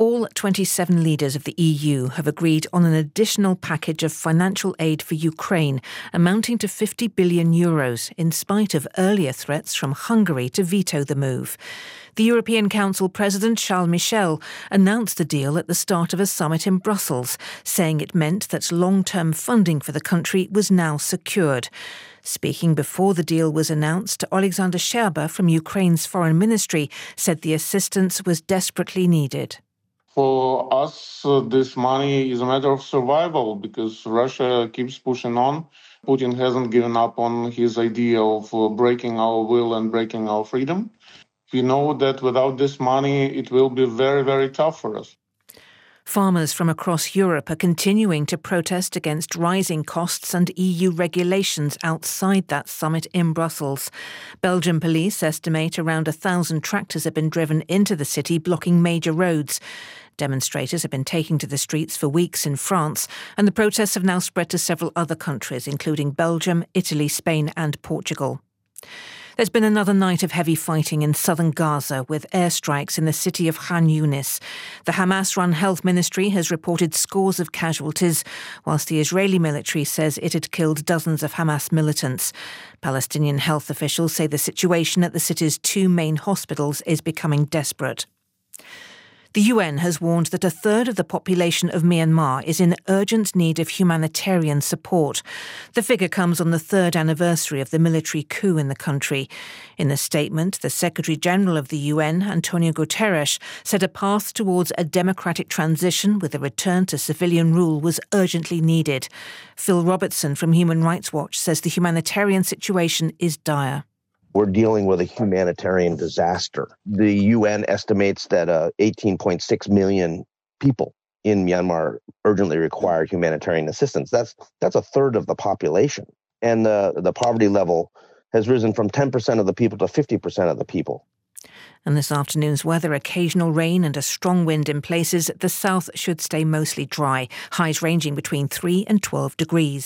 All 27 leaders of the EU have agreed on an additional package of financial aid for Ukraine, amounting to 50 billion euros, in spite of earlier threats from Hungary to veto the move. The European Council President Charles Michel announced the deal at the start of a summit in Brussels, saying it meant that long term funding for the country was now secured. Speaking before the deal was announced, Alexander Scherba from Ukraine's foreign ministry said the assistance was desperately needed. For us, uh, this money is a matter of survival because Russia keeps pushing on. Putin hasn't given up on his idea of uh, breaking our will and breaking our freedom. We know that without this money, it will be very, very tough for us. Farmers from across Europe are continuing to protest against rising costs and EU regulations outside that summit in Brussels. Belgian police estimate around a thousand tractors have been driven into the city, blocking major roads. Demonstrators have been taking to the streets for weeks in France, and the protests have now spread to several other countries, including Belgium, Italy, Spain, and Portugal. There's been another night of heavy fighting in southern Gaza with airstrikes in the city of Khan Yunis. The Hamas run health ministry has reported scores of casualties, whilst the Israeli military says it had killed dozens of Hamas militants. Palestinian health officials say the situation at the city's two main hospitals is becoming desperate. The UN has warned that a third of the population of Myanmar is in urgent need of humanitarian support. The figure comes on the third anniversary of the military coup in the country. In a statement, the Secretary General of the UN, Antonio Guterres, said a path towards a democratic transition with a return to civilian rule was urgently needed. Phil Robertson from Human Rights Watch says the humanitarian situation is dire we're dealing with a humanitarian disaster. The UN estimates that uh, 18.6 million people in Myanmar urgently require humanitarian assistance. That's that's a third of the population, and the the poverty level has risen from 10% of the people to 50% of the people. And this afternoon's weather occasional rain and a strong wind in places. The south should stay mostly dry, highs ranging between 3 and 12 degrees.